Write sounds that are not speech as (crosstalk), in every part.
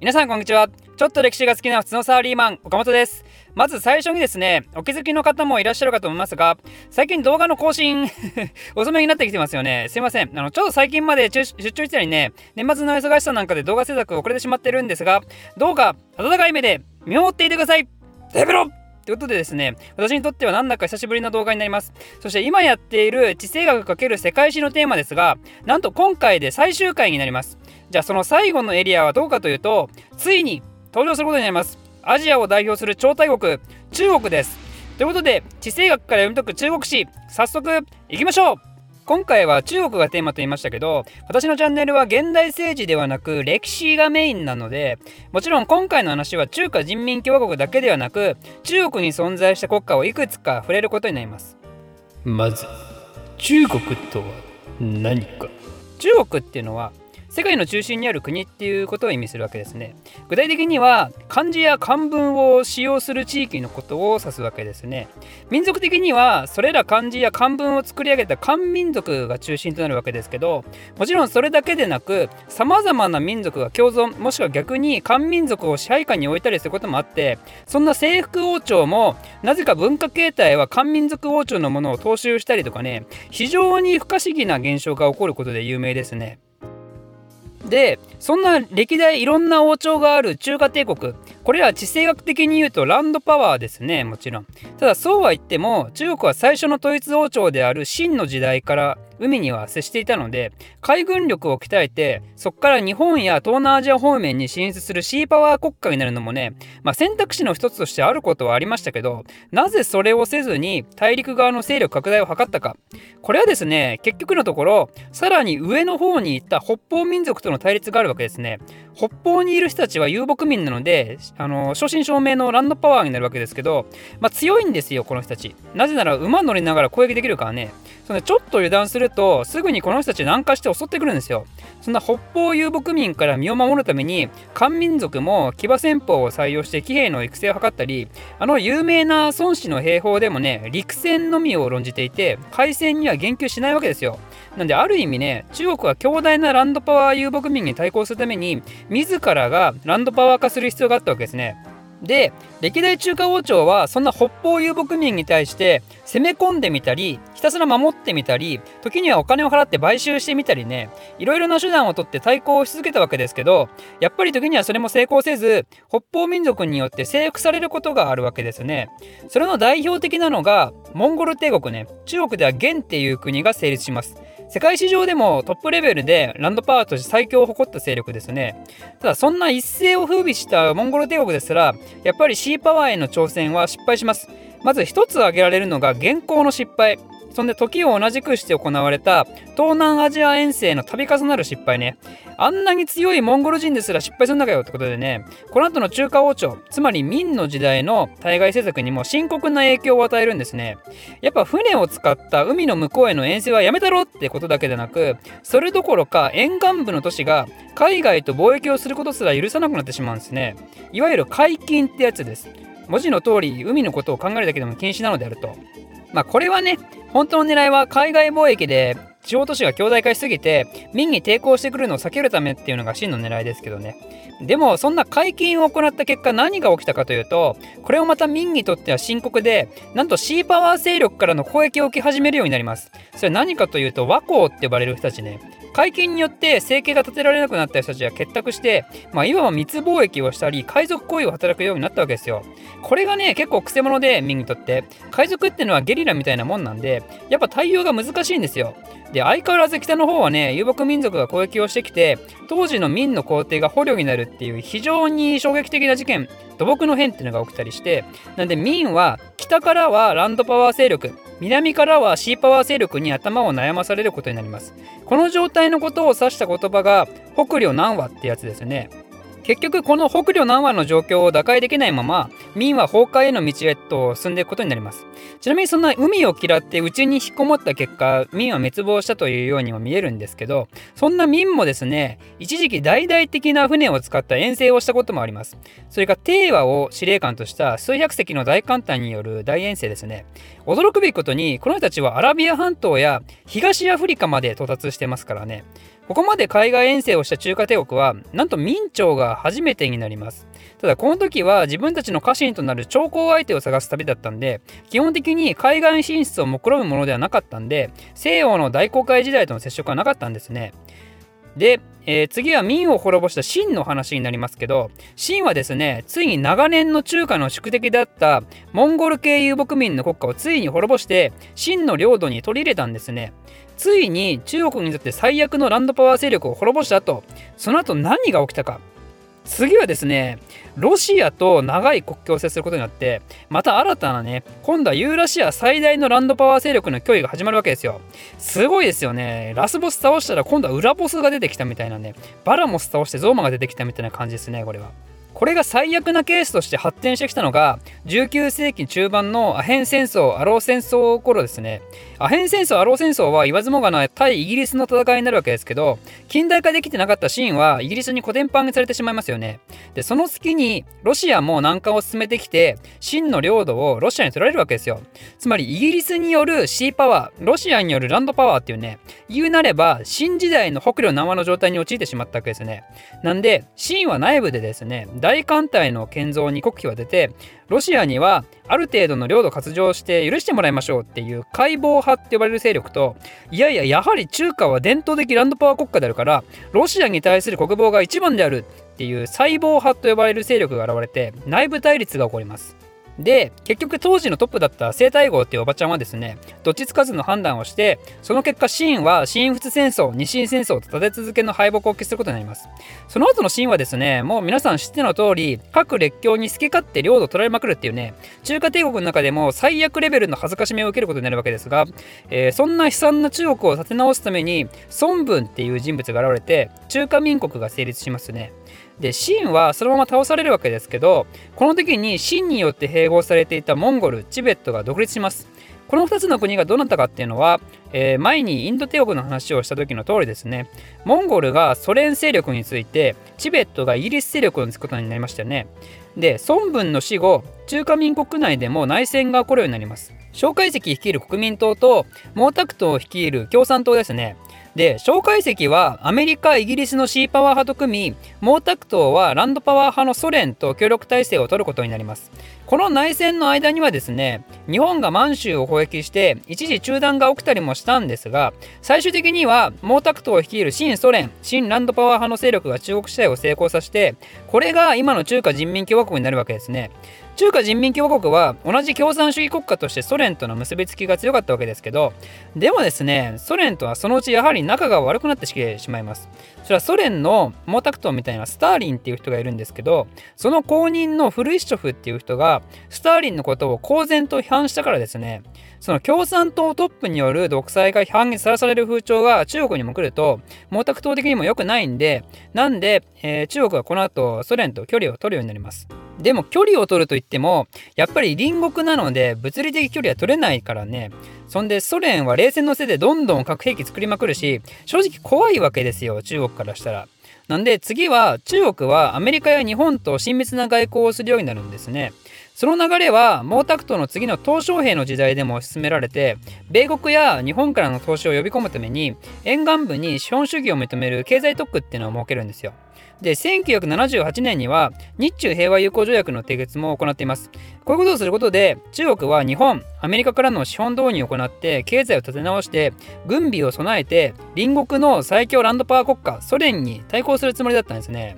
皆さんこんにちは。ちょっと歴史が好きな普通のサラリーマン岡本です。まず最初にですねお気づきの方もいらっしゃるかと思いますが最近動画の更新 (laughs) 遅めになってきてますよね。すいません。あのちょっと最近まで出張してたりね年末の忙しさなんかで動画制作遅れてしまってるんですがどうか温かい目で見守っていてください。デブロということでですね、私にとってはなんだか久しぶりの動画になります。そして今やっている地政学×世界史のテーマですが、なんと今回で最終回になります。じゃあその最後のエリアはどうかというと、ついに登場することになります。アジアを代表する超大国、中国です。ということで、地政学から読み解く中国史、早速行きましょう今回は中国がテーマと言いましたけど私のチャンネルは現代政治ではなく歴史がメインなのでもちろん今回の話は中華人民共和国だけではなく中国に存在した国家をいくつか触れることになりますまず中国とは何か？中国っていうのは世界の中心にある国っていうことを意味するわけですね具体的には漢字や漢文を使用する地域のことを指すわけですね民族的にはそれら漢字や漢文を作り上げた漢民族が中心となるわけですけどもちろんそれだけでなくさまざまな民族が共存もしくは逆に漢民族を支配下に置いたりすることもあってそんな征服王朝もなぜか文化形態は漢民族王朝のものを踏襲したりとかね非常に不可思議な現象が起こることで有名ですね。でそんな歴代いろんな王朝がある中華帝国。これら地政学的に言うとランドパワーですねもちろん。ただそうは言っても中国は最初の統一王朝である秦の時代から海には接していたので海軍力を鍛えてそこから日本や東南アジア方面に進出するシーパワー国家になるのもね、まあ、選択肢の一つとしてあることはありましたけどなぜそれをせずに大陸側の勢力拡大を図ったか。これはですね結局のところさらに上の方に行った北方民族との対立があるわけですね。北方にいる人たちは遊牧民なのであの正真正銘のランドパワーになるわけですけど、まあ、強いんですよこの人たち。なぜなら馬乗りながら攻撃できるからね。そのちょっと油断するとすぐにこの人たち南下して襲ってくるんですよ。そんな北方遊牧民から身を守るために漢民族も騎馬戦法を採用して騎兵の育成を図ったりあの有名な孫子の兵法でもね陸戦のみを論じていて海戦には言及しないわけですよ。なんである意味ね中国は強大なランドパワー遊牧民に対抗するために自らがランドパワー化する必要があったわけですね。で歴代中華王朝はそんな北方遊牧民に対して攻め込んでみたりひたすら守ってみたり時にはお金を払って買収してみたりねいろいろな手段をとって対抗し続けたわけですけどやっぱり時にはそれも成功せず北方民族によって征服されることがあるわけですね。それの代表的なのがモンゴル帝国ね。中国では元っていう国が成立します。世界史上でもトップレベルでランドパワーとして最強を誇った勢力ですね。ただそんな一世を風靡したモンゴル帝国ですら、やっぱりシーパワーへの挑戦は失敗します。まず一つ挙げられるのが現行の失敗。そんで時を同じくして行われた東南アジア遠征の度重なる失敗ね。あんなに強いモンゴル人ですら失敗するんだかよってことでね、この後の中華王朝、つまり明の時代の対外政策にも深刻な影響を与えるんですね。やっぱ船を使った海の向こうへの遠征はやめたろってことだけでなく、それどころか沿岸部の都市が海外と貿易をすることすら許さなくなってしまうんですね。いわゆる解禁ってやつです。文字の通り海のことを考えるだけでも禁止なのであると。まあこれはね、本当の狙いは海外貿易で地方都市が強大化しすぎて民に抵抗してくるのを避けるためっていうのが真の狙いですけどね。でもそんな解禁を行った結果何が起きたかというとこれをまた民にとっては深刻でなんとシーパワー勢力からの攻撃を受け始めるようになります。それは何かというと和光って呼ばれる人たちね。解禁によって生計が立てられなくなった人たちは結託して、まあ、いわば密貿易をしたり海賊行為を働くようになったわけですよ。これがね結構くせ者で民にとって。海賊ってのはゲリラみたいなもんなんでやっぱ対応が難しいんですよ。で相変わらず北の方はね遊牧民族が攻撃をしてきて当時の明の皇帝が捕虜になるっていう非常に衝撃的な事件土木の変っていうのが起きたりしてなんで明は北からはランドパワー勢力南からはシーパワー勢力に頭を悩まされることになります。この状態のことを指した言葉が北領南和ってやつですね。結局この北領南和の状況を打開できないまま明は崩壊への道へと進んでいくことになります。ちなみにそんな海を嫌って内に引きこもった結果明は滅亡したというようにも見えるんですけどそんな明もですね一時期大々的な船を使った遠征をしたこともあります。それが帝和を司令官とした数百隻の大艦隊による大遠征ですね。驚くべきことにこの人たちはアラビア半島や東アフリカまで到達してますからね。ここまで海外遠征をした中華帝国はなんと明朝が初めてになります。ただこの時は自分たちの家臣となる長江相手を探す旅だったんで基本的に海外進出を目論むものではなかったんで西洋の大航海時代との接触はなかったんですね。で、えー、次は明を滅ぼした秦の話になりますけど秦はですねついに長年の中華の宿敵だったモンゴル系遊牧民の国家をついに滅ぼして秦の領土に取り入れたんですね。ついに中国にとって最悪のランドパワー勢力を滅ぼした後その後何が起きたか。次はですねロシアと長い国境を接することになってまた新たなね今度はユーラシア最大のランドパワー勢力の脅威が始まるわけですよ。すごいですよね。ラスボス倒したら今度は裏ボスが出てきたみたいなねバラモス倒してゾーマが出てきたみたいな感じですねこれは。これが最悪なケースとして発展してきたのが19世紀中盤のアヘン戦争アロー戦争頃ですね。アヘン戦争アロー戦争は言わずもがな対イギリスの戦いになるわけですけど近代化できてなかったシーンはイギリスに古典版にされてしまいますよね。でその隙にロシアも南下を進めてきて真の領土をロシアに取られるわけですよ。つまりイギリスによるシーパワーロシアによるランドパワーっていうね言うなれば新時代の北領南和の状態に陥ってしまったわけですね。なんでシンは内部でですね大艦隊の建造に国旗は出てロシアにはある程度の領土割譲して許してもらいましょうっていう解剖派って呼ばれる勢力といやいややはり中華は伝統的ランドパワー国家であるからロシアに対する国防が一番であるっていう細胞派と呼ばれる勢力が現れて内部対立が起こります。で結局当時のトップだった生体号っていうおばちゃんはですねどっちつかずの判断をしてその結果シーンは新仏戦争日清戦争と立て続けの敗北を決することになります。その後のシーンはですねもう皆さん知っての通り各列強に好き勝手領土を取られまくるっていうね中華帝国の中でも最悪レベルの恥ずかしめを受けることになるわけですが、えー、そんな悲惨な中国を立て直すために孫文っていう人物が現れて中華民国が成立しますね。で秦はそのまま倒されるわけですけどこの時に秦によって併合されていたモンゴルチベットが独立します。この2つの国がどなたかっていうのは、えー、前にインド帝国の話をした時の通りですね。モンゴルがソ連勢力についてチベットがイギリス勢力につくことになりましたよね。で孫文の死後中華民国内でも内戦が起こるようになります。蒋介石率いる国民党と毛沢東率いる共産党ですね。で蒋介石はアメリカイギリスのシーパワー派と組み毛沢東はランドパワー派のソ連と協力体制を取ることになります。この内戦の間にはですね日本が満州を攻撃して一時中断が起きたりもしたんですが最終的には毛沢東を率いる新ソ連新ランドパワー派の勢力が中国支配を成功させてこれが今の中華人民共和国になるわけですね。中華人民共和国は同じ共産主義国家としてソ連との結びつきが強かったわけですけどでもですねソ連とはそのうちやはり仲が悪くなってきてしまいます。それはソ連の毛沢東みたいなスターリンっていう人がいるんですけどその後任のフルイシチョフっていう人がスターリンのことを公然と批判したからですね。その共産党トップによる独裁が批判にさらされる風潮が中国にも来ると毛沢東的にも良くないんでなんで、えー、中国はこの後ソ連と距離を取るようになります。でも距離を取るといってもやっぱり隣国なので物理的距離は取れないからねそんでソ連は冷戦のせいでどんどん核兵器作りまくるし正直怖いわけですよ中国からしたら。なんで次は中国はアメリカや日本と親密な外交をするようになるんですね。その流れは毛沢東の次の鄧小平の時代でも進められて米国や日本からの投資を呼び込むために沿岸部に資本主義を認める経済特区っていうのを設けるんですよ。で1978年には日中平和友好条約の締結も行っています。こういうことをすることで中国は日本アメリカからの資本導入を行って経済を立て直して軍備を備えて隣国の最強ランドパワー国家ソ連に対抗するつもりだったんですね。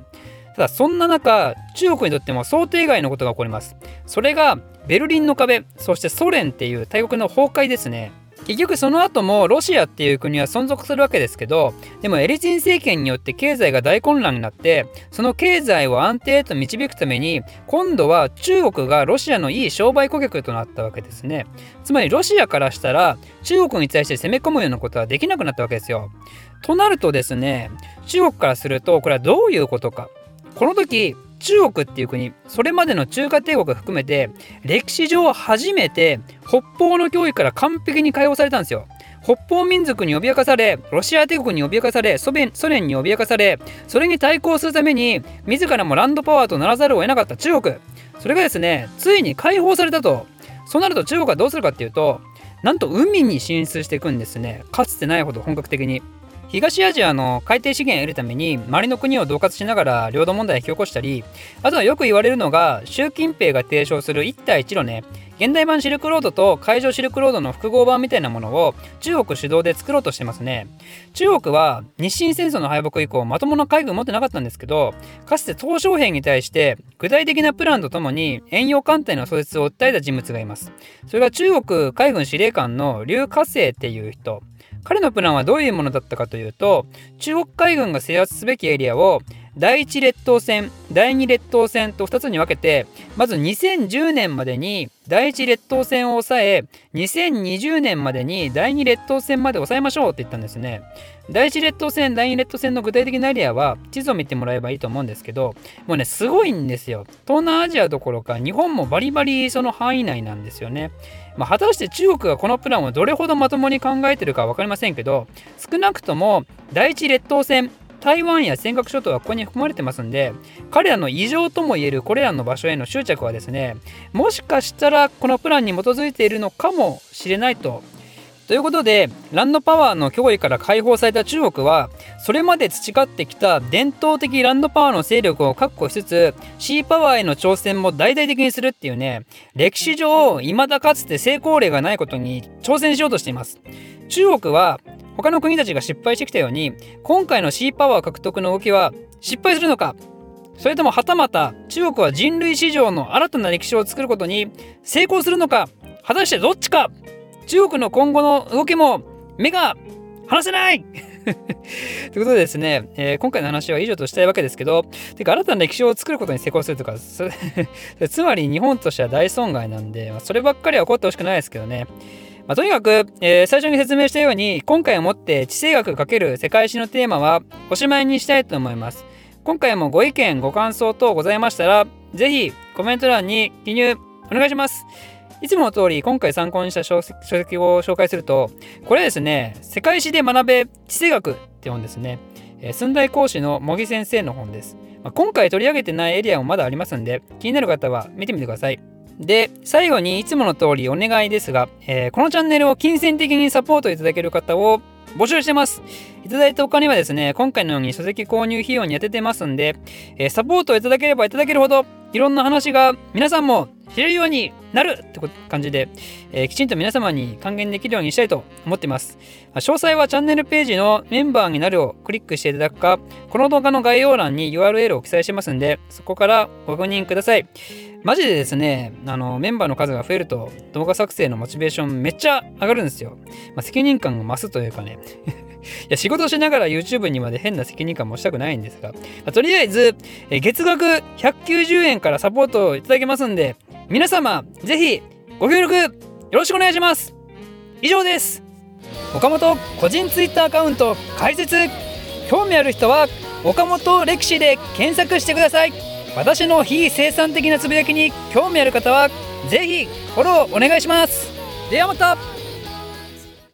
ただそんな中中国にとっても想定外のことが起こります。それがベルリンの壁そしてソ連っていう大国の崩壊ですね。結局その後もロシアっていう国は存続するわけですけどでもエリツィン政権によって経済が大混乱になってその経済を安定へと導くために今度は中国がロシアのいい商売顧客となったわけですね。つまりロシアからしたら中国に対して攻め込むようなことはできなくなったわけですよ。となるとですね中国からするとこれはどういうことか。この時中国っていう国それまでの中華帝国含めて歴史上初めて北方の脅威から完璧に解放されたんですよ。北方民族に脅かされロシア帝国に脅かされソ連に脅かされそれに対抗するために自らもランドパワーとならざるを得なかった中国。それがですねついに解放されたと。そうなると中国はどうするかっていうとなんと海に進出していくんですね。かつてないほど本格的に。東アジアの海底資源を得るために周りの国を恫喝しながら領土問題を引き起こしたりあとはよく言われるのが習近平が提唱する一帯一路ね。現代版シルクロードと海上シルクロードの複合版みたいなものを中国主導で作ろうとしてますね。中国は日清戦争の敗北以降まともな海軍持ってなかったんですけどかつて鄧小平に対して具体的なプランとともに遠洋艦隊の創設を訴えた人物がいます。それが中国海軍司令官の劉華生っていう人。彼のプランはどういうものだったかというと中国海軍が制圧すべきエリアを第一列島線第二列島線と2つに分けてまず2010年までに第一列島線を抑え2020年までに第二列島線まで抑えましょうって言ったんですね。第一列島線第二列島線の具体的なエリアは地図を見てもらえばいいと思うんですけどもうねすごいんですよ。東南アジアどころか日本もバリバリその範囲内なんですよね。まあ、果たして中国がこのプランをどれほどまともに考えてるか分かりませんけど少なくとも第一列島線台湾や尖閣諸島はここに含まれてますんで彼らの異常ともいえるこれらの場所への執着はですねもしかしたらこのプランに基づいているのかもしれないと。ということでランドパワーの脅威から解放された中国はそれまで培ってきた伝統的ランドパワーの勢力を確保しつつシーパワーへの挑戦も大々的にするっていうね歴史上未だかつて成功例がないことに挑戦しようとしています。中国は他の国たちが失敗してきたように今回のシーパワー獲得の動きは失敗するのか？それともはたまた中国は人類史上の新たな歴史を作ることに成功するのか？果たしてどっちか？中国の今後の動きも目が離せない！(laughs) ということでですね、えー、今回の話は以上としたいわけですけど、てか新たな歴史を作ることに成功するとか、それ (laughs) つまり日本としては大損害なんで、ま、そればっかりは起こってほしくないですけどね。まあ、とにかく、えー、最初に説明したように、今回をもって地政学×世界史のテーマはおしまいにしたいと思います。今回もご意見、ご感想等ございましたら、ぜひコメント欄に記入お願いします。いつもの通り今回参考にした書籍を紹介すると、これですね、世界史で学べ地政学って本ですね。えー、寸大講師の茂木先生の本です。まあ、今回取り上げてないエリアもまだありますんで、気になる方は見てみてください。で、最後にいつもの通りお願いですが、えー、このチャンネルを金銭的にサポートいただける方を募集してます。いただいたお金はですね、今回のように書籍購入費用に充ててますんで、えー、サポートをいただければいただけるほど、いろんな話が皆さんも知れるようになるって感じで、えー、きちんと皆様に還元できるようにしたいと思っています。詳細はチャンネルページのメンバーになるをクリックしていただくか、この動画の概要欄に URL を記載してますんで、そこからご確認ください。マジでですね、あの、メンバーの数が増えると動画作成のモチベーションめっちゃ上がるんですよ。まあ、責任感が増すというかね。(laughs) いや仕事しながら YouTube にまで変な責任感もしたくないんですが、まあ、とりあえず、え月額190円からサポートをいただけますんで、皆様、ぜひご協力よろしくお願いします。以上です。岡本個人 Twitter アカウント開設興味ある人は岡本歴史で検索してください私の非生産的なつぶやきに興味ある方はぜひフォローお願いしますではまた